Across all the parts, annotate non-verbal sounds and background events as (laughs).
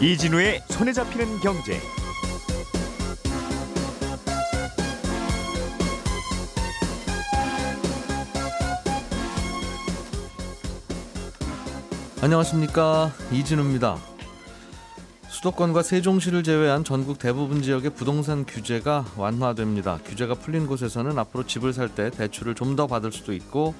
이진우의 손에 잡히는 경제. 안녕하십니까 이진우입니다. 수도권과 세종시를 제외한 전국 대부분 지역의 부동산 규제가 완화됩니다. 규제가 풀린 곳에서는 앞으로 집을 살 때 대출을 좀 더 받을 수도 있고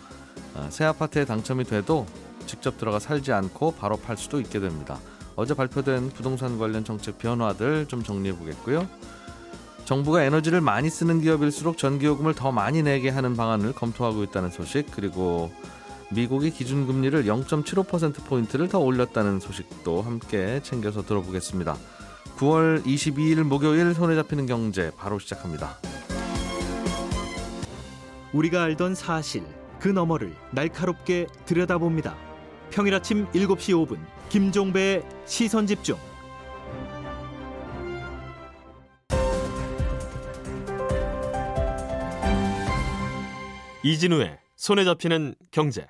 아, 새 아파트에 당첨이 돼도 직접 들어가 살지 않고 바로 팔 수도 있게 됩니다. 어제 발표된 부동산 관련 정책 변화들 좀 정리해 보겠고요. 정부가 에너지를 많이 쓰는 기업일수록 전기요금을 더 많이 내게 하는 방안을 검토하고 있다는 소식 그리고 미국이 기준금리를 0.75%포인트를 더 올렸다는 소식도 함께 챙겨서 들어보겠습니다. 9월 22일 목요일 손에 잡히는 경제 바로 시작합니다. 우리가 알던 사실 그 너머를 날카롭게 들여다봅니다. 평일 아침 7시 5분 김종배의 시선 집중. 이진우의 손에 잡히는 경제.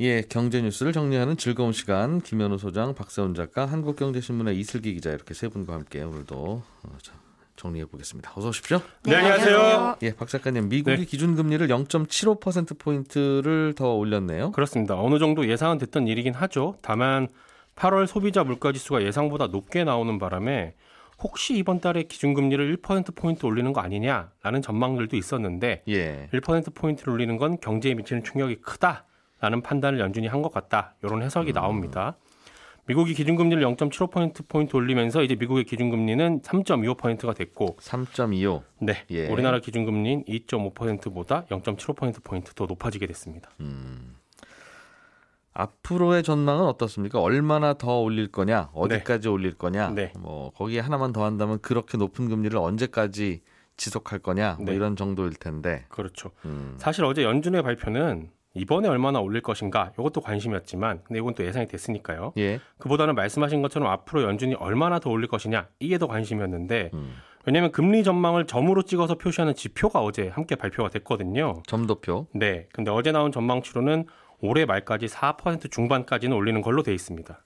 예, 경제 뉴스를 정리하는 즐거운 시간 김현우 소장, 박세훈 작가, 한국경제신문의 이슬기 기자 이렇게 세 분과 함께 오늘도 어, 자, 정리해 보겠습니다. 어서 오십시오. 네, 안녕하세요. 예, 박 작가님, 미국이 네. 기준금리를 0.75% 포인트를 더 올렸네요. 그렇습니다. 어느 정도 예상은 됐던 일이긴 하죠. 다만 8월 소비자 물가 지수가 예상보다 높게 나오는 바람에 혹시 이번 달에 기준금리를 1% 포인트 올리는 거 아니냐라는 전망들도 있었는데 예, 1% 포인트를 올리는 건 경제에 미치는 충격이 크다라는 판단을 연준이 한 것 같다. 이런 해석이 나옵니다. 미국이 기준금리를 0.75% 포인트 올리면서 이제 미국의 기준금리는 3.25%가 됐고 3.25. 네. 예. 우리나라 기준금리는 2.5%보다 0.75%포인트 더 높아지게 됐습니다. 앞으로의 전망은 어떻습니까? 얼마나 더 올릴 거냐? 어디까지 올릴 거냐? 네. 뭐 거기에 하나만 더 한다면 그렇게 높은 금리를 언제까지 지속할 거냐? 뭐 네. 이런 정도일 텐데. 그렇죠. 음, 사실 어제 연준의 발표는 이번에 얼마나 올릴 것인가 이것도 관심이었지만 근데 이건 또 예상이 됐으니까요. 예. 그보다는 말씀하신 것처럼 앞으로 연준이 얼마나 더 올릴 것이냐 이게 더 관심이었는데 음. 왜냐하면 금리 전망을 점으로 찍어서 표시하는 지표가 어제 함께 발표가 됐거든요. 점도표. 네. 근데 어제 나온 전망치로는 올해 말까지 4% 중반까지는 올리는 걸로 돼 있습니다.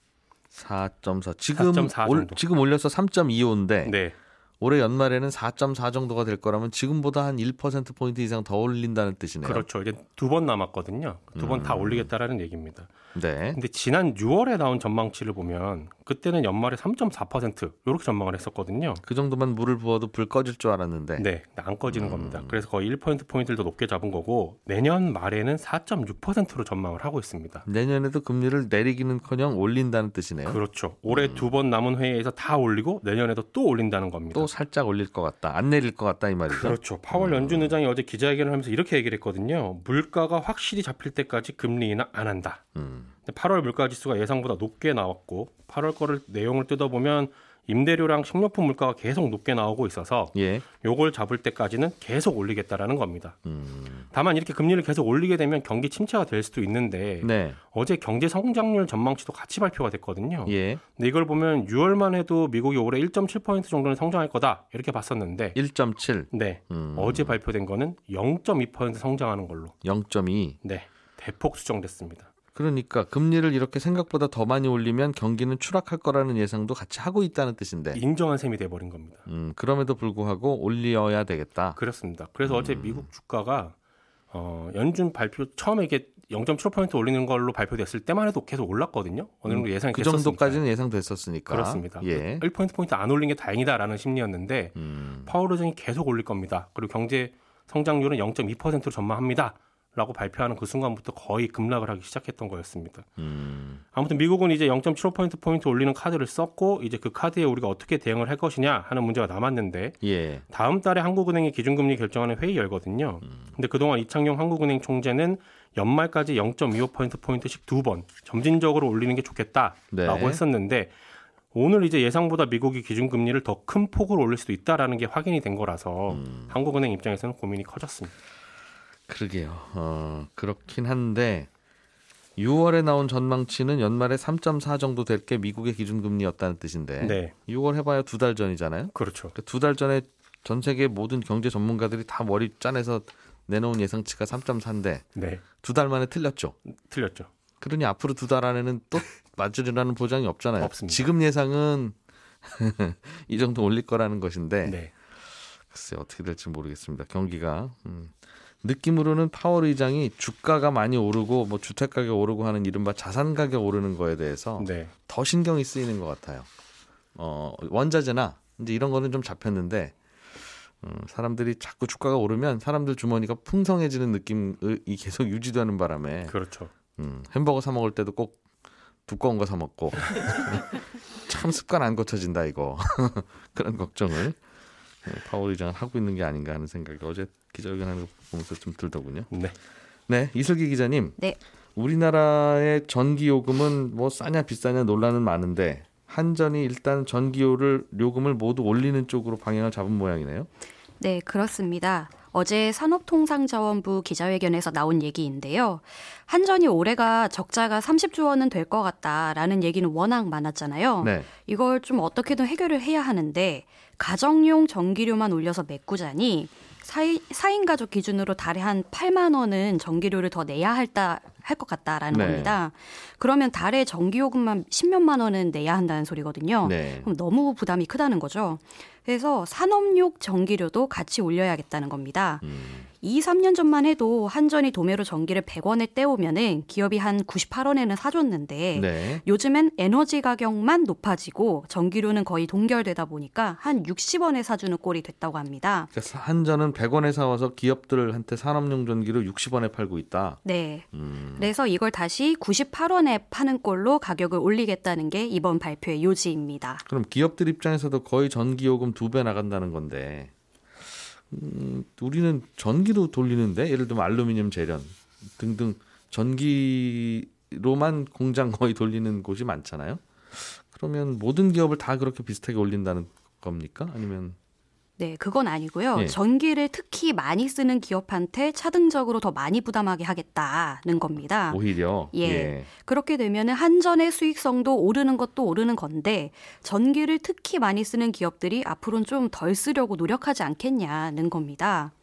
4.4. 지금 4.4 올. 지금 올려서 3.25인데 네. 올해 연말에는 4.4 정도가 될 거라면 지금보다 한 1% 포인트 이상 더 올린다는 뜻이네요. 그렇죠. 이제 두 번 남았거든요. 두번 음. 다 올리겠다라는 얘기입니다. 네. 근데 지난 6월에 나온 전망치를 보면 그때는 연말에 3.4% 이렇게 전망을 했었거든요. 그 정도만 물을 부어도 불 꺼질 줄 알았는데. 네, 안 꺼지는 음. 겁니다. 그래서 거의 1% 포인트를 더 높게 잡은 거고 내년 말에는 4.6%로 전망을 하고 있습니다. 내년에도 금리를 내리기는커녕 올린다는 뜻이네요. 그렇죠. 올해 두번 남은 회의에서 다 올리고 내년에도 또 올린다는 겁니다. 또 살짝 올릴 것 같다. 안 내릴 것 같다 이 말이죠. 그렇죠. 파월 연준 의장이 어제 기자회견을 하면서 이렇게 얘기를 했거든요. 물가가 확실히 잡힐 때까지 금리 인하 안 한다. 음. 8월 물가 지수가 예상보다 높게 나왔고 8월 거를 내용을 뜯어보면 임대료랑 식료품 물가가 계속 높게 나오고 있어서 예. 요걸 잡을 때까지는 계속 올리겠다라는 겁니다. 음. 다만 이렇게 금리를 계속 올리게 되면 경기 침체가 될 수도 있는데 네. 어제 경제 성장률 전망치도 같이 발표가 됐거든요. 예. 근데 이걸 보면 6월만 해도 미국이 올해 1.7% 정도는 성장할 거다 이렇게 봤었는데 1.7. 네 음. 어제 발표된 거는 0.2% 성장하는 걸로 0.2. 네 대폭 수정됐습니다. 그러니까 금리를 이렇게 생각보다 더 많이 올리면 경기는 추락할 거라는 예상도 같이 하고 있다는 뜻인데. 인정한 셈이 돼버린 겁니다. 음, 그럼에도 불구하고 올려야 되겠다. 그렇습니다. 그래서 어제 음. 미국 주가가 어, 연준 발표 처음에 이게 0.75% 올리는 걸로 발표됐을 때만 해도 계속 올랐거든요. 어느 정도 예상이 그 됐었으니까요. 정도까지는 예상됐었으니까. 그렇습니다. 예. 1%포인트 안 올린 게 다행이다라는 심리였는데 음. 파월 의장이 계속 올릴 겁니다. 그리고 경제 성장률은 0.2%로 전망합니다. 라고 발표하는 그 순간부터 거의 급락을 하기 시작했던 거였습니다. 음. 아무튼 미국은 이제 0.75% 포인트 올리는 카드를 썼고 이제 그 카드에 우리가 어떻게 대응을 할 것이냐 하는 문제가 남았는데 예. 다음 달에 한국은행이 기준금리 결정하는 회의 열거든요. 음. 근데 그동안 이창용 한국은행 총재는 연말까지 0.25% 포인트씩 두 번 점진적으로 올리는 게 좋겠다라고 네. 했었는데 오늘 이제 예상보다 미국이 기준금리를 더 큰 폭으로 올릴 수도 있다라는 게 확인이 된 거라서 음. 한국은행 입장에서는 고민이 커졌습니다. 그러게요. 어, 그렇긴 한데 6월에 나온 전망치는 연말에 3.4 정도 될 게 미국의 기준금리였다는 뜻인데 네, 6월 해봐야 두 달 전이잖아요. 그렇죠. 두 달 전에 전 세계 모든 경제 전문가들이 다 머리 짜내서 내놓은 예상치가 3.4인데 네, 두달 만에 틀렸죠. 틀렸죠. 그러니 앞으로 두 달 안에는 또 (laughs) 맞으리라는 보장이 없잖아요. 없습니다. 지금 예상은 (laughs) 이 정도 올릴 거라는 것인데 네. 글쎄 어떻게 될지 모르겠습니다. 경기가 음. 느낌으로는 파월 의장이 주가가 많이 오르고 뭐 주택 가격 오르고 하는 이른바 자산 가격 오르는 거에 대해서 네. 더 신경이 쓰이는 것 같아요. 어, 원자재나 이제 이런 거는 좀 잡혔는데 음, 사람들이 자꾸 주가가 오르면 사람들 주머니가 풍성해지는 느낌이 계속 유지되는 바람에 그렇죠. 음, 햄버거 사 먹을 때도 꼭 두꺼운 거 사 먹고 (laughs) 참 습관 안 고쳐진다 이거 (laughs) 그런 걱정을 네, 파월 의장은 하고 있는 게 아닌가 하는 생각이 어제 기자회견하는 거 보면서 좀 들더군요. 네. 네, 이슬기 기자님. 네. 우리나라의 전기 요금은 뭐 싸냐 비싸냐 논란은 많은데 한전이 일단 전기요를 요금을 모두 올리는 쪽으로 방향을 잡은 모양이네요. 네, 그렇습니다. 어제 산업통상자원부 기자회견에서 나온 얘기인데요. 한전이 올해가 적자가 30조 원은 될 것 같다라는 얘기는 워낙 많았잖아요. 네. 이걸 좀 어떻게든 해결을 해야 하는데 가정용 전기료만 올려서 메꾸자니 사인, 사인 가족 기준으로 달에 한 8만 원은 전기료를 더 내야 할다 할 것 같다라는 네. 겁니다. 그러면 달에 전기요금만 10몇만 원은 내야 한다는 소리거든요. 네. 그럼 너무 부담이 크다는 거죠. 그래서 산업용 전기료도 같이 올려야겠다는 겁니다. 음. 2, 3년 전만 해도 한전이 도매로 전기를 100원에 떼오면은 기업이 한 98원에는 사줬는데 네. 요즘엔 에너지 가격만 높아지고 전기료는 거의 동결되다 보니까 한 60원에 사주는 꼴이 됐다고 합니다. 한전은 100원에 사와서 기업들한테 산업용 전기를 60원에 팔고 있다. 네. 음. 그래서 이걸 다시 98원에 파는 꼴로 가격을 올리겠다는 게 이번 발표의 요지입니다. 그럼 기업들 입장에서도 거의 전기요금 두 배 나간다는 건데 음, 우리는 전기로 돌리는데 예를 들면 알루미늄 재련 등등 전기로만 공장 거의 돌리는 곳이 많잖아요. 그러면 모든 기업을 다 그렇게 비슷하게 올린다는 겁니까? 아니면 네, 그건 아니고요. 예. 전기를 특히 많이 쓰는 기업한테 차등적으로 더 많이 부담하게 하겠다는 겁니다. 오히려 예. 그렇게 되면은 한전의 수익성도 오르는 것도 오르는 건데 전기를 특히 많이 쓰는 기업들이 앞으로는 좀 덜 쓰려고 노력하지 않겠냐는 겁니다.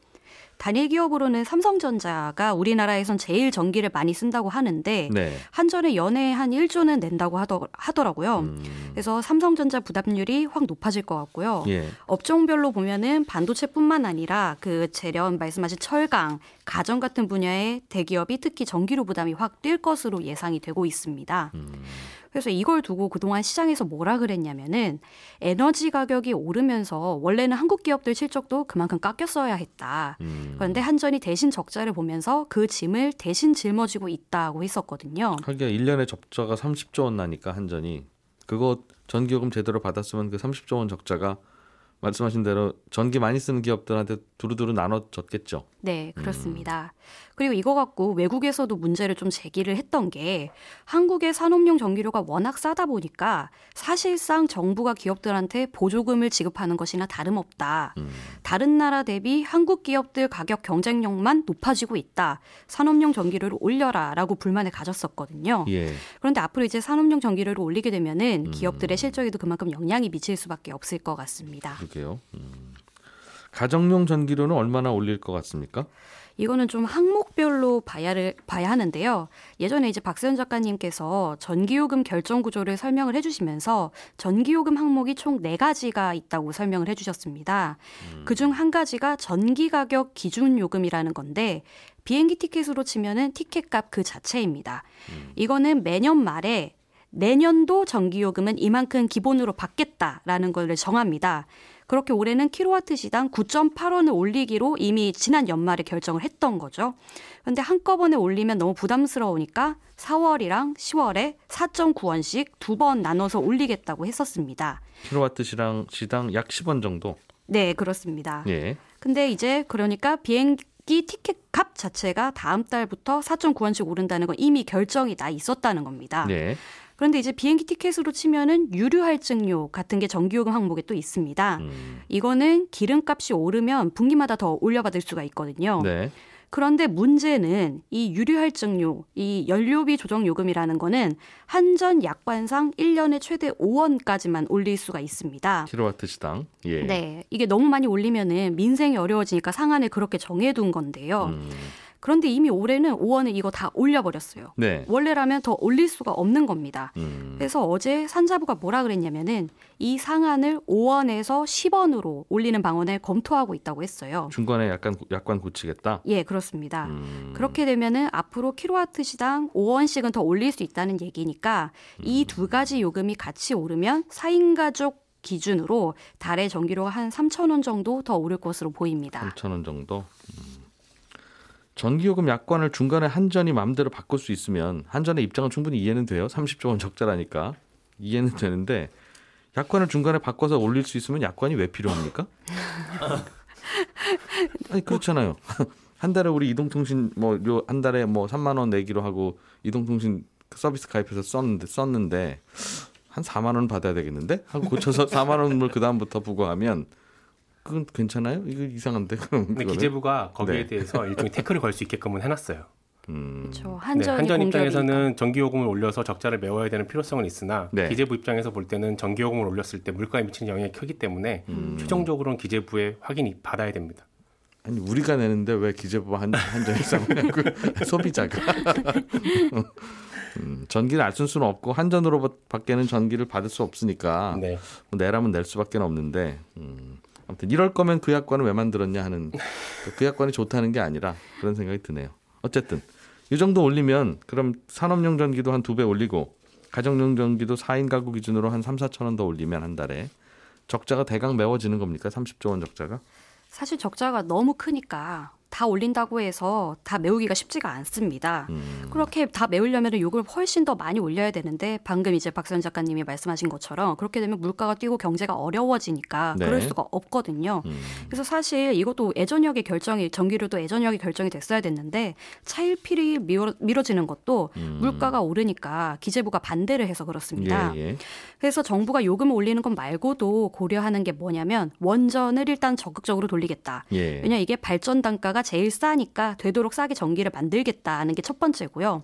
단일 기업으로는 삼성전자가 우리나라에선 제일 전기를 많이 쓴다고 하는데 네. 한전에 연애에 한 1조는 낸다고 하더, 하더라고요. 음, 그래서 삼성전자 부담률이 확 높아질 것 같고요. 예. 업종별로 보면은 반도체뿐만 아니라 그 재련 말씀하신 철강, 가전 같은 분야의 대기업이 특히 전기료 부담이 확 뛸 것으로 예상이 되고 있습니다. 음. 그래서 이걸 두고 그동안 시장에서 뭐라 그랬냐면은 에너지 가격이 오르면서 원래는 한국 기업들 실적도 그만큼 깎였어야 했다. 음. 그런데 한전이 대신 적자를 보면서 그 짐을 대신 짊어지고 있다고 했었거든요. 하기야 1년에 적자가 30조 원 나니까 한전이 그거 전기요금 제대로 받았으면 그 30조 원 적자가 말씀하신 대로 전기 많이 쓰는 기업들한테 두루두루 나눠졌겠죠. 네, 그렇습니다. 그리고 이거 갖고 외국에서도 문제를 좀 제기를 했던 게 한국의 산업용 전기료가 워낙 싸다 보니까 사실상 정부가 기업들한테 보조금을 지급하는 것이나 다름없다. 음. 다른 나라 대비 한국 기업들 가격 경쟁력만 높아지고 있다. 산업용 전기료를 올려라라고 불만을 가졌었거든요. 예. 그런데 앞으로 이제 산업용 전기료를 올리게 되면은 음. 기업들의 실적에도 그만큼 영향이 미칠 수밖에 없을 것 같습니다. 그러게요. 음. 가정용 전기료는 얼마나 올릴 것 같습니까? 이거는 좀 항목별로 봐야를 봐야 하는데요. 예전에 이제 박세현 작가님께서 전기요금 결정 구조를 설명을 해주시면서 전기요금 항목이 총 네 가지가 있다고 설명을 해주셨습니다. 그중 한 가지가 전기 가격 기준 요금이라는 건데 비행기 티켓으로 치면은 티켓값 그 자체입니다. 이거는 매년 말에 내년도 전기요금은 이만큼 기본으로 받겠다라는 걸 정합니다. 그렇게 올해는 킬로와트 시당 9.8원을 올리기로 이미 지난 연말에 결정을 했던 거죠. 그런데 한꺼번에 올리면 너무 부담스러우니까 4월이랑 10월에 4.9원씩 두 번 나눠서 올리겠다고 했었습니다. 킬로와트 시당 시당 약 10원 정도. 네, 그렇습니다. 예. 근데 이제 그러니까 비행 기 티켓 값 자체가 다음 달부터 4.9원씩 오른다는 건 이미 결정이 나 있었다는 겁니다. 예. 그런데 이제 비행기 티켓으로 치면은 유류 할증료 같은 게 전기요금 항목에 또 있습니다. 음. 이거는 기름값이 오르면 분기마다 더 올려받을 수가 있거든요. 네. 그런데 문제는 이 유류 할증료, 이 연료비 조정 요금이라는 거는 한전 약관상 1년에 최대 5원까지만 올릴 수가 있습니다. 킬로와트 시당. 예. 네. 이게 너무 많이 올리면은 민생이 어려워지니까 상한을 그렇게 정해둔 건데요. 음. 그런데 이미 올해는 5원을 이거 다 올려버렸어요. 네. 원래라면 더 올릴 수가 없는 겁니다. 음. 그래서 어제 산자부가 뭐라 그랬냐면은 이 상한을 5원에서 10원으로 올리는 방안을 검토하고 있다고 했어요. 중간에 약간 약관 고치겠다. 예, 그렇습니다. 음. 그렇게 되면은 앞으로 킬로와트 시당 5원씩은 더 올릴 수 있다는 얘기니까 이두 가지 요금이 같이 오르면 4인 가족 기준으로 달에 전기료가 한 3천 원 정도 더 오를 것으로 보입니다. 3천 원 정도. 음. 전기요금 약관을 중간에 한전이 마음대로 바꿀 수 있으면 한전의 입장은 충분히 이해는 돼요. 30조 원 적자라니까 이해는 되는데 약관을 중간에 바꿔서 올릴 수 있으면 약관이 왜 필요합니까? (laughs) 아니 그렇잖아요. (laughs) 한 달에 우리 이동통신 뭐한 달에 뭐 3만 원 내기로 하고 이동통신 서비스 가입해서 썼는데 썼는데 한 4만 원 받아야 되겠는데 하고 고쳐서 (laughs) 4만 원을 그 다음부터 부과하면 그건 괜찮아요? 이거 이상한데 (laughs) 근데 그거는? 기재부가 거기에 네. 대해서 일종의 태클을 걸 수 있게끔은 해놨어요. 음, 그렇죠. 네, 한전 공격이니까. 입장에서는 전기 요금을 올려서 적자를 메워야 되는 필요성은 있으나 네. 기재부 입장에서 볼 때는 전기 요금을 올렸을 때 물가에 미치는 영향이 크기 때문에 음. 최종적으로는 기재부의 확인이 받아야 됩니다. 아니 우리가 내는데 왜 기재부가 한 한전이 싸우냐고 (laughs) 소비자가 (laughs) 음, 전기를 안쓸 수는 없고 한전으로밖에는 전기를 받을 수 없으니까 네. 뭐 내라면 낼 수밖에 없는데 음, 아무튼 이럴 거면 그 약관을 왜 만들었냐 하는 그 약관이 좋다는 게 아니라 그런 생각이 드네요. 어쨌든 이 정도 올리면 그럼 산업용 전기도 한 두 배 올리고 가정용 전기도 4인 가구 기준으로 한 3, 4천 원 더 올리면 한 달에 적자가 대강 메워지는 겁니까? 30조 원 적자가? 사실 적자가 너무 크니까 다 올린다고 해서 다 메우기가 쉽지가 않습니다. 음. 그렇게 다 메우려면 요금을 훨씬 더 많이 올려야 되는데 방금 이제 박선 작가님이 말씀하신 것처럼 그렇게 되면 물가가 뛰고 경제가 어려워지니까 네. 그럴 수가 없거든요. 음. 그래서 사실 이것도 예전에 결정이 전기료도 예전에 결정이 됐어야 됐는데 차일피일 미뤄, 미뤄지는 것도 음. 물가가 오르니까 기재부가 반대를 해서 그렇습니다. 예, 예. 그래서 정부가 요금을 올리는 것 말고도 고려하는 게 뭐냐면 원전을 일단 적극적으로 돌리겠다. 예. 왜냐 이게 발전 단가가 제일 싸니까 되도록 싸게 전기를 만들겠다는 게 첫 번째고요.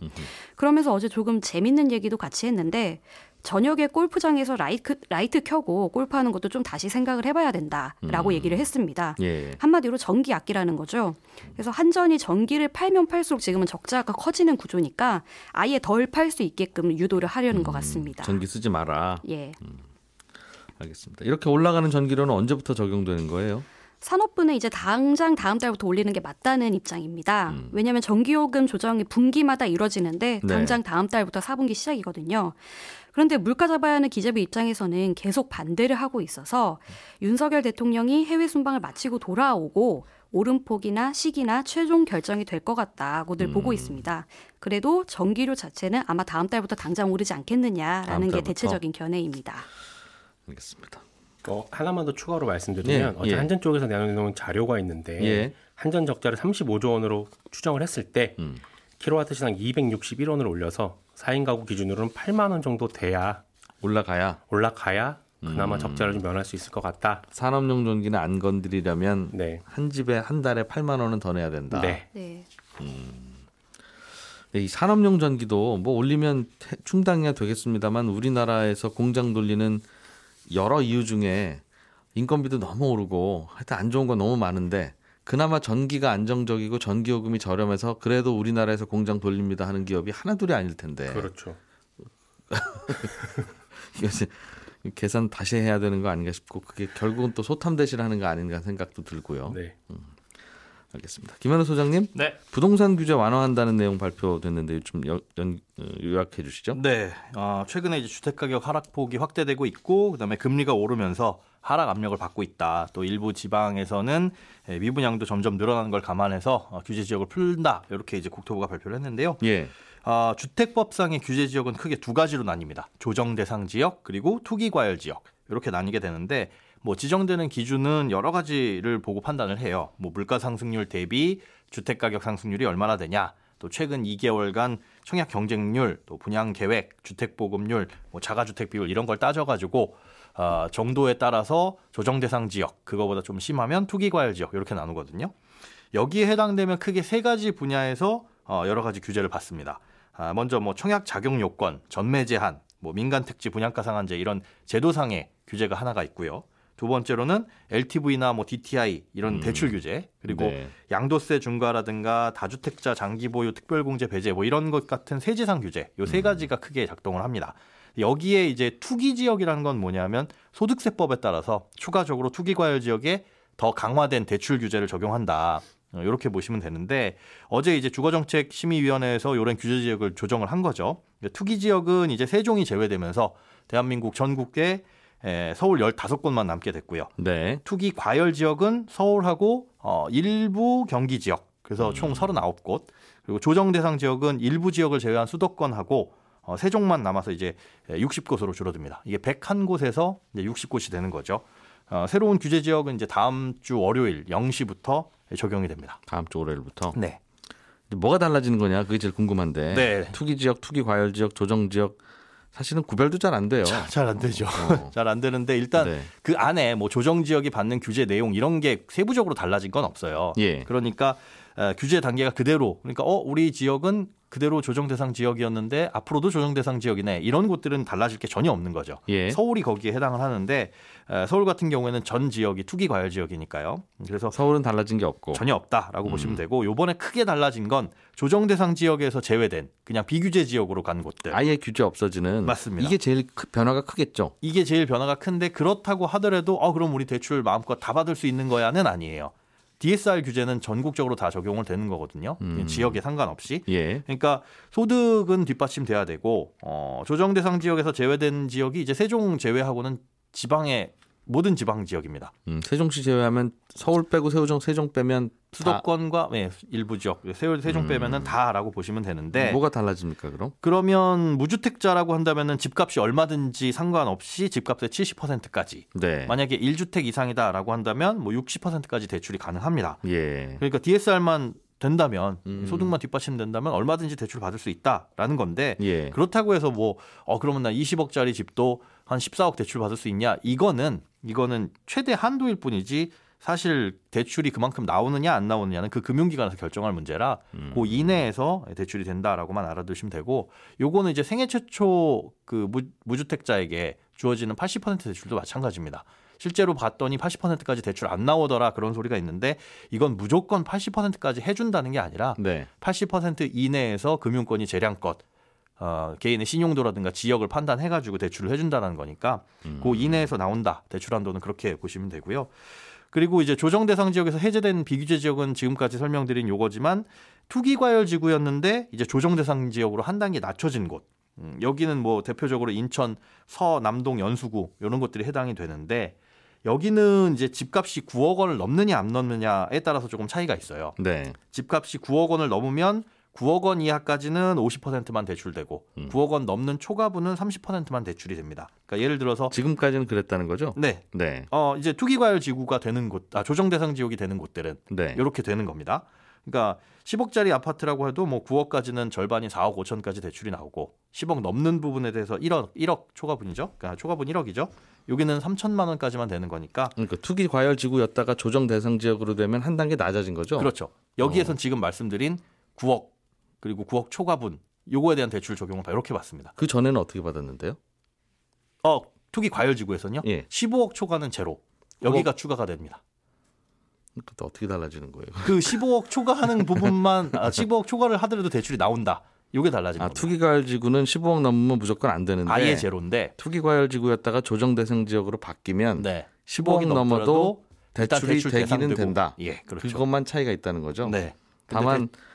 그러면서 어제 조금 재밌는 얘기도 같이 했는데 저녁에 골프장에서 라이트, 라이트 켜고 골프하는 것도 좀 다시 생각을 해봐야 된다라고 음. 얘기를 했습니다. 예. 한마디로 전기 아끼라는 거죠. 그래서 한전이 전기를 팔면 팔수록 지금은 적자가 커지는 구조니까 아예 덜 팔 수 있게끔 유도를 하려는 것 같습니다. 음, 전기 쓰지 마라. 예. 알겠습니다. 이렇게 올라가는 전기료는 언제부터 적용되는 거예요? 산업부는 이제 당장 다음 달부터 올리는 게 맞다는 입장입니다. 왜냐하면 전기요금 조정이 분기마다 이루어지는데 네. 당장 다음 달부터 4분기 시작이거든요. 그런데 물가 잡아야 하는 기재부 입장에서는 계속 반대를 하고 있어서 윤석열 대통령이 해외 순방을 마치고 돌아오고 오름폭이나 시기나 최종 결정이 될 것 같다고들 음. 보고 있습니다. 그래도 전기료 자체는 아마 다음 달부터 당장 오르지 않겠느냐라는 게? 대체적인 견해입니다. 알겠습니다. 어, 하나만 더 추가로 말씀드리면 예, 어제 예. 한전 쪽에서 내놓은 자료가 있는데 예. 한전 적자를 35조 원으로 추정을 했을 때 음. 킬로와트 시당 261원을 올려서 4인 가구 기준으로는 8만 원 정도 돼야 올라가야 올라가야 그나마 음. 적자를 좀 면할 수 있을 것 같다. 산업용 전기는 안 건드리려면 네. 한 집에 한 달에 8만 원은 더 내야 된다. 네. 네. 네, 이 산업용 전기도 뭐 올리면 태- 충당해야 되겠습니다만 우리나라에서 공장 돌리는 여러 이유 중에 인건비도 너무 오르고 하여튼 안 좋은 건 너무 많은데 그나마 전기가 안정적이고 전기요금이 저렴해서 그래도 우리나라에서 공장 돌립니다 하는 기업이 하나둘이 아닐 텐데 그렇죠. (laughs) 이것이 계산 다시 해야 되는 거 아닌가 싶고 그게 결국은 또 소탐대실 하는 거 아닌가 생각도 들고요. 네. 알겠습니다. 김현우 소장님 네. 부동산 규제 완화한다는 내용 발표됐는데 좀 연, 연- 어, 요약해 주시죠. 네. 어, 최근에 이제 주택 가격 하락폭이 확대되고 있고 그다음에 금리가 오르면서 하락 압력을 받고 있다. 또 일부 지방에서는 예, 미분양도 점점 늘어나는 걸 감안해서 어, 규제 지역을 풀다. 이렇게 이제 국토부가 발표를 했는데요. 예. 아, 주택법상의 규제 지역은 크게 두 가지로 나뉩니다. 조정 대상 지역 그리고 투기 과열 지역 이렇게 나뉘게 되는데 뭐 지정되는 기준은 여러 가지를 보고 판단을 해요. 뭐 물가 상승률 대비 주택 가격 상승률이 얼마나 되냐. 또 최근 2개월간 청약 경쟁률, 또 분양 계획, 주택 보급률, 뭐 자가 주택 비율 이런 걸 따져가지고 아, 정도에 따라서 조정 대상 지역, 그거보다 좀 심하면 투기 과열 지역 이렇게 나누거든요. 여기에 해당되면 크게 세 가지 분야에서 어, 여러 가지 규제를 받습니다. 아, 먼저 뭐 청약 자격 요건, 전매 제한, 뭐 민간 택지 분양가 상한제 이런 제도상의 규제가 하나가 있고요. 두 번째로는 LTV나 뭐 DTI 이런 음. 대출 규제 그리고 네. 양도세 중과라든가 다주택자 장기 보유 특별공제 배제 뭐 이런 것 같은 세제상 규제 요세 가지가 크게 작동을 합니다. 여기에 이제 투기 지역이라는 건 뭐냐면 소득세법에 따라서 추가적으로 투기 과열 지역에 더 강화된 대출 규제를 적용한다. 이렇게 보시면 되는데 어제 이제 주거정책심의위원회에서 이런 규제 지역을 조정을 한 거죠. 투기 지역은 이제 세종이 제외되면서 대한민국 전국에 에, 서울 15곳만 남게 됐고요. 네. 투기 과열 지역은 서울하고 어, 일부 경기 지역 그래서 총 39곳 그리고 조정 대상 지역은 일부 지역을 제외한 수도권하고 어, 세종만 남아서 이제 60곳으로 줄어듭니다. 이게 101곳에서 이제 60곳이 되는 거죠. 어, 새로운 규제 지역은 이제 다음 주 월요일 0시부터 적용이 됩니다. 다음 주 월요일부터. 네. 뭐가 달라지는 거냐? 그게 제일 궁금한데. 네. 투기 지역, 투기 과열 지역, 조정 지역 사실은 구별도 잘 안 돼요. 잘 안 되죠. 어. (laughs) 잘안 되는데 일단 네. 그 안에 뭐 조정 지역이 받는 규제 내용 이런 게 세부적으로 달라진 건 없어요. 예. 그러니까 어, 규제 단계가 그대로 그러니까 어 우리 지역은 그대로 조정 대상 지역이었는데 앞으로도 조정 대상 지역이네 이런 곳들은 달라질 게 전혀 없는 거죠. 예. 서울이 거기에 해당을 하는데 에, 서울 같은 경우에는 전 지역이 투기 과열 지역이니까요. 그래서 서울은 달라진 게 없고. 전혀 없다라고 보시면 되고 요번에 크게 달라진 건 조정 대상 지역에서 제외된 그냥 비규제 지역으로 간 곳들. 아예 규제 없어지는 맞습니다. 이게 제일 크- 변화가 크겠죠. 이게 제일 변화가 큰데 그렇다고 하더라도 어 그럼 우리 대출 마음껏 다 받을 수 있는 거야는 아니에요. DSR 규제는 전국적으로 다 적용을 되는 거거든요. 음. 지역에 상관없이. 예. 그러니까 소득은 뒷받침돼야 되고 어, 조정 대상 지역에서 제외된 지역이 이제 세종 제외하고는 지방의 모든 지방 지역입니다. 음, 세종시 제외하면 서울 빼고 세종 세종 빼면 수도권과 네, 일부 지역 세월 세종 음. 빼면은 다라고 보시면 되는데 뭐가 달라집니까 그럼? 그러면 무주택자라고 한다면은 집값이 얼마든지 상관없이 집값의 70%까지 네. 만약에 1주택 이상이다라고 한다면 뭐 60%까지 대출이 가능합니다. 예. 그러니까 DSR만 된다면 음. 소득만 뒷받침된다면 얼마든지 대출 받을 수 있다라는 건데 예. 그렇다고 해서 뭐 어 그러면 나 20억짜리 집도 한 14억 대출 받을 수 있냐? 이거는 이거는 최대 한도일 뿐이지 사실 대출이 그만큼 나오느냐 안 나오느냐는 그 금융기관에서 결정할 문제라 음. 그 이내에서 대출이 된다라고만 알아두시면 되고 요거는 이제 생애 최초 그 무, 무주택자에게 주어지는 80% 대출도 마찬가지입니다. 실제로 봤더니 80%까지 대출 안 나오더라 그런 소리가 있는데 이건 무조건 80%까지 해준다는 게 아니라 네. 80% 이내에서 금융권이 재량껏 어, 개인의 신용도라든가 지역을 판단해가지고 대출을 해준다는 거니까 그 이내에서 나온다 대출 한도는 그렇게 보시면 되고요. 그리고 이제 조정 대상 지역에서 해제된 비규제 지역은 지금까지 설명드린 요거지만 투기 과열 지구였는데 이제 조정 대상 지역으로 한 단계 낮춰진 곳. 음, 여기는 뭐 대표적으로 인천 서 남동 연수구 이런 것들이 해당이 되는데 여기는 이제 집값이 9억 원을 넘느냐 안 넘느냐에 따라서 조금 차이가 있어요. 네. 집값이 9억 원을 넘으면 9억 원 이하까지는 50%만 대출되고 음. 9억 원 넘는 초과분은 30%만 대출이 됩니다. 그러니까 예를 들어서 지금까지는 그랬다는 거죠? 네. 네. 어 이제 투기 과열 지구가 되는 곳, 아 조정 대상 지역이 되는 곳들은 네. 이렇게 되는 겁니다. 그러니까 10억짜리 아파트라고 해도 뭐 9억까지는 절반이 4억 5천까지 대출이 나오고 10억 넘는 부분에 대해서 1억 1억 초과분이죠. 그러니까 초과분 1억이죠. 여기는 3천만 원까지만 되는 거니까 그러니까 투기 과열 지구였다가 조정 대상 지역으로 되면 한 단계 낮아진 거죠? 그렇죠. 여기에선 지금 말씀드린 9억 그리고 9억 초과분 요거에 대한 대출 적용을 이렇게 받습니다. 그 전에는 어떻게 받았는데요? 어 투기 과열 지구에서는요. 예. 15억 초과는 제로. 여기가 추가가 됩니다. 그때 어떻게 달라지는 거예요? (laughs) 그 15억 초과하는 부분만 아, 15억 초과를 하더라도 대출이 나온다. 요게 달라진 아, 겁니다. 투기 과열 지구는 15억 넘으면 무조건 안 되는데 아예 제로인데 투기 과열 지구였다가 조정 대상 지역으로 바뀌면 네. 15억 넘어도 넘더라도 일단 대출이 대출 되기는. 된다. 예, 그렇죠. 그것만 차이가 있다는 거죠. 네. 다만 어,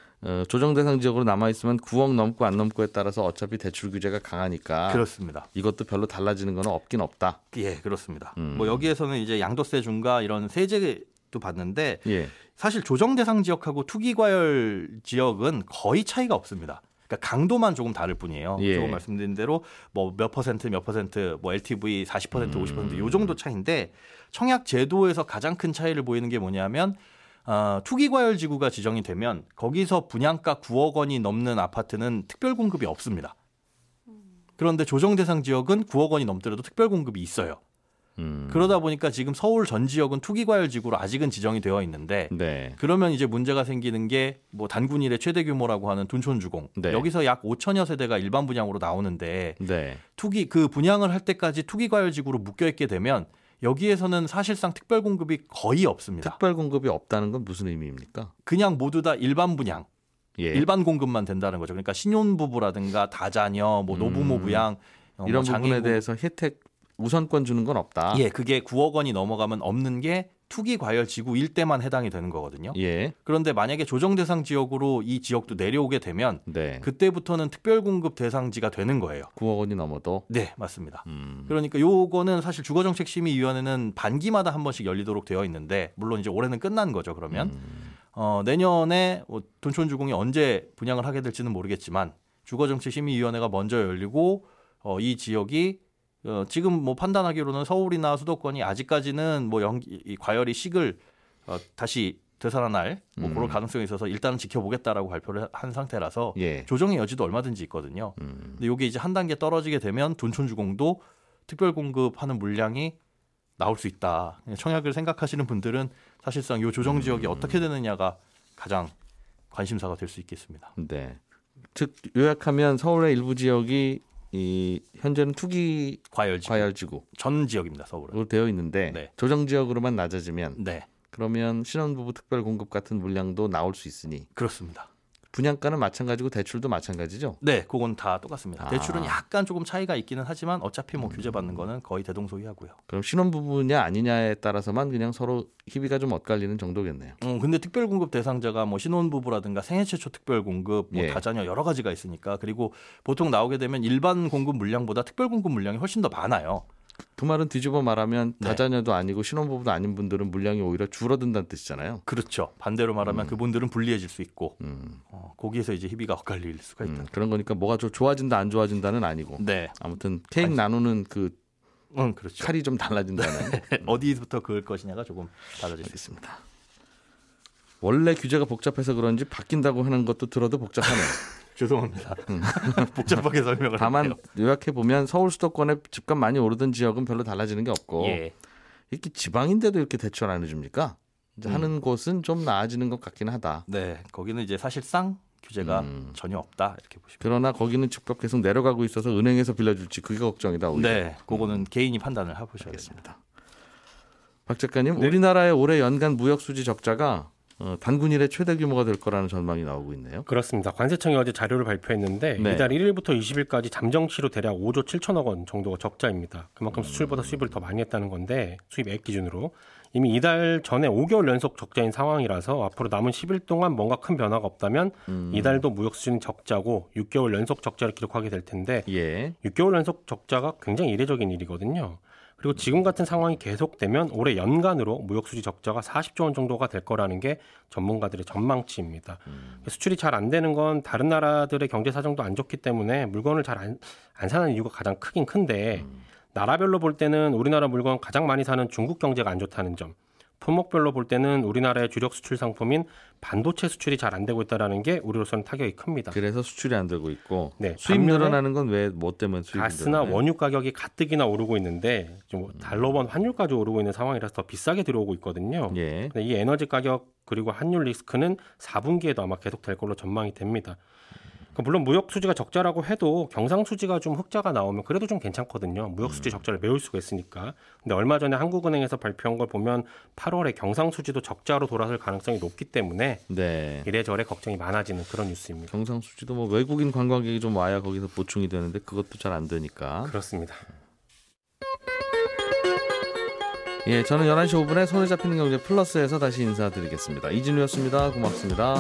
조정 대상 지역으로 남아 있으면 9억 넘고 안 넘고에 따라서 어차피 대출 규제가 강하니까 대- 그렇습니다. 이것도 별로 달라지는 건 없긴 없다. 예, 그렇습니다. 음. 뭐 여기에서는 이제 양도세 중과 이런 세제도 봤는데 예. 사실 조정 대상 지역하고 투기 과열 지역은 거의 차이가 없습니다. 그러니까 강도만 조금 다를 뿐이에요. 예. 조금 말씀드린 대로 뭐 몇 퍼센트 몇 퍼센트 뭐 LTV 40% 음. 50%요 정도 차이인데 청약 제도에서 가장 큰 차이를 보이는 게 뭐냐면 어, 투기 과열 지구가 지정이 되면 거기서 분양가 9억 원이 넘는 아파트는 특별 공급이 없습니다. 그런데 조정 대상 지역은 9억 원이 넘더라도 특별 공급이 있어요. 음. 그러다 보니까 지금 서울 전 지역은 투기 과열 지구로 아직은 지정이 되어 있는데 네. 그러면 이제 문제가 생기는 게 뭐 단군 일의 최대 규모라고 하는 둔촌주공 네. 여기서 약 5천여 세대가 일반 분양으로 나오는데 네. 투기 그 분양을 할 때까지 투기 과열 지구로 묶여 있게 되면 여기에서는 사실상 특별 공급이 거의 없습니다. 특별 공급이 없다는 건 무슨 의미입니까? 그냥 모두 다 일반 분양, 예. 일반 공급만 된다는 거죠. 그러니까 신혼부부라든가 다자녀, 뭐 노부모 음. 부양 어, 뭐 이런 부분에 장애인 대해서 혜택 우선권 주는 건 없다. 예, 그게 9억 원이 넘어가면 없는 게 투기 과열 지구 일대만 해당이 되는 거거든요. 예. 그런데 만약에 조정 대상 지역으로 이 지역도 내려오게 되면 네. 그때부터는 특별 공급 대상지가 되는 거예요. 9억 원이 넘어도 네, 맞습니다. 음. 그러니까 요거는 사실 주거 정책 심의 위원회는 반기마다 한 번씩 열리도록 되어 있는데 물론 이제 올해는 끝난 거죠. 그러면 음. 어, 내년에 뭐 돈촌주공이 언제 분양을 하게 될지는 모르겠지만 주거 정책 심의 위원회가 먼저 열리고 어, 이 지역이 어, 지금 뭐 판단하기로는 서울이나 수도권이 아직까지는 뭐 연기, 이 과열이 식을 어, 다시 되살아날 뭐 음. 그런 가능성이 있어서 일단은 지켜보겠다라고 발표를 한 상태라서 예. 조정의 여지도 얼마든지 있거든요. 음. 근데 이게 이제 한 단계 떨어지게 되면 돈촌주공도 특별 공급하는 물량이 나올 수 있다. 청약을 생각하시는 분들은 사실상 이 조정 지역이 음. 어떻게 되느냐가 가장 관심사가 될 수 있겠습니다. 네. 즉 요약하면 서울의 일부 지역이 이 현재는 투기 과열 지역 과열지구로 전 지역입니다. 서울은. 되어 있는데 네. 조정 지역으로만 낮아지면 네, 그러면 신혼부부 특별 공급 같은 물량도 나올 수 있으니 그렇습니다. 분양가는 마찬가지고 대출도 마찬가지죠. 네, 그건 다 똑같습니다. 아. 대출은 약간 조금 차이가 있기는 하지만 어차피 뭐 규제 받는 거는 거의 대동소이하고요. 그럼 신혼부부냐 아니냐에 따라서만 그냥 서로 희비가 좀 엇갈리는 정도겠네요. 음, 근데 특별 공급 대상자가 뭐 신혼부부라든가 생애 최초 특별 공급, 뭐 예. 다자녀 여러 가지가 있으니까 그리고 보통 나오게 되면 일반 공급 물량보다 특별 공급 물량이 훨씬 더 많아요. 그 말은 뒤집어 말하면 네. 다자녀도 아니고 신혼부부도 아닌 분들은 물량이 오히려 줄어든다는 뜻이잖아요. 그렇죠. 반대로 말하면 그분들은 불리해질 수 있고 음, 어, 거기에서 이제 희비가 엇갈릴 수가 있다. 음, 그런 거니까 뭐가 좀 좋아진다 안 좋아진다는 아니고 네, 아무튼 케이크 아니, 나누는 그 음, 그렇죠. 칼이 좀 달라진다는 (laughs) 어디부터 그을 것이냐가 조금 달라질 수 있습니다. 원래 규제가 복잡해서 그런지 바뀐다고 하는 것도 들어도 복잡하네요. (laughs) 죄송합니다. (laughs) 복잡하게 설명을 다만. 요약해 보면 서울 수도권에 집값 많이 오르던 지역은 별로 달라지는 게 없고 예. 이렇게 지방인데도 이렇게 대출 안 해줍니까? 이제 음. 하는 곳은 좀 나아지는 것 같긴 하다. 네, 거기는 이제 사실상 규제가 음. 전혀 없다 이렇게 보시면. 그러나 거기는 집값 계속 내려가고 있어서 은행에서 빌려줄지 그게 걱정이다. 오히려. 네, 그거는 개인이 판단을 해보셔야겠습니다. 박 작가님, 네. 우리나라의 올해 연간 무역 수지 적자가 어, 단군 일의 최대 규모가 될 거라는 전망이 나오고 있네요. 그렇습니다. 관세청이 어제 자료를 발표했는데 네. 이달 1일부터 20일까지 잠정치로 대략 5조 7천억 원 정도가 적자입니다. 그만큼 음. 수출보다 수입을 더 많이 했다는 건데 수입액 기준으로 이미 이달 전에 5개월 연속 적자인 상황이라서 앞으로 남은 10일 동안 뭔가 큰 변화가 없다면 음. 이달도 무역 수준이 적자고 6개월 연속 적자를 기록하게 될 텐데 예. 6개월 연속 적자가 굉장히 이례적인 일이거든요. 그리고 지금 같은 상황이 계속되면 올해 연간으로 무역 수지 적자가 40조 원 정도가 될 거라는 게 전문가들의 전망치입니다. 수출이 잘 안 되는 건 다른 나라들의 경제 사정도 안 좋기 때문에 물건을 잘안 안 사는 이유가 가장 크긴 큰데 나라별로 볼 때는 우리나라 물건 가장 많이 사는 중국 경제가 안 좋다는 점. 품목별로 볼 때는 우리나라의 주력 수출 상품인 반도체 수출이 잘 안 되고 있다라는 게 우리로서는 타격이 큽니다. 그래서 수출이 안 되고 있고 네, 수입 늘어나는 건 왜 뭐 때문에 수입이 가스나 늘어나요? 원유 가격이 가뜩이나 오르고 있는데 좀 달러번 환율까지 오르고 있는 상황이라서 더 비싸게 들어오고 있거든요. 예. 근데 이 에너지 가격 그리고 환율 리스크는 4분기에도 아마 계속 될 걸로 전망이 됩니다. 그 물론 무역 수지가 적자라고 해도 경상 수지가 좀 흑자가 나오면 그래도 좀 괜찮거든요. 무역 수지 적자를 메울 수가 있으니까. 근데 얼마 전에 한국은행에서 발표한 걸 보면 8월에 경상 수지도 적자로 돌아설 가능성이 높기 때문에 네. 이래저래 걱정이 많아지는 그런 뉴스입니다. 경상 수지도 뭐 외국인 관광객이 좀 와야 거기서 보충이 되는데 그것도 잘 안 되니까. 그렇습니다. 예, 저는 11시 5분에 손에 잡히는 경제 플러스에서 다시 인사드리겠습니다. 이진우였습니다. 고맙습니다.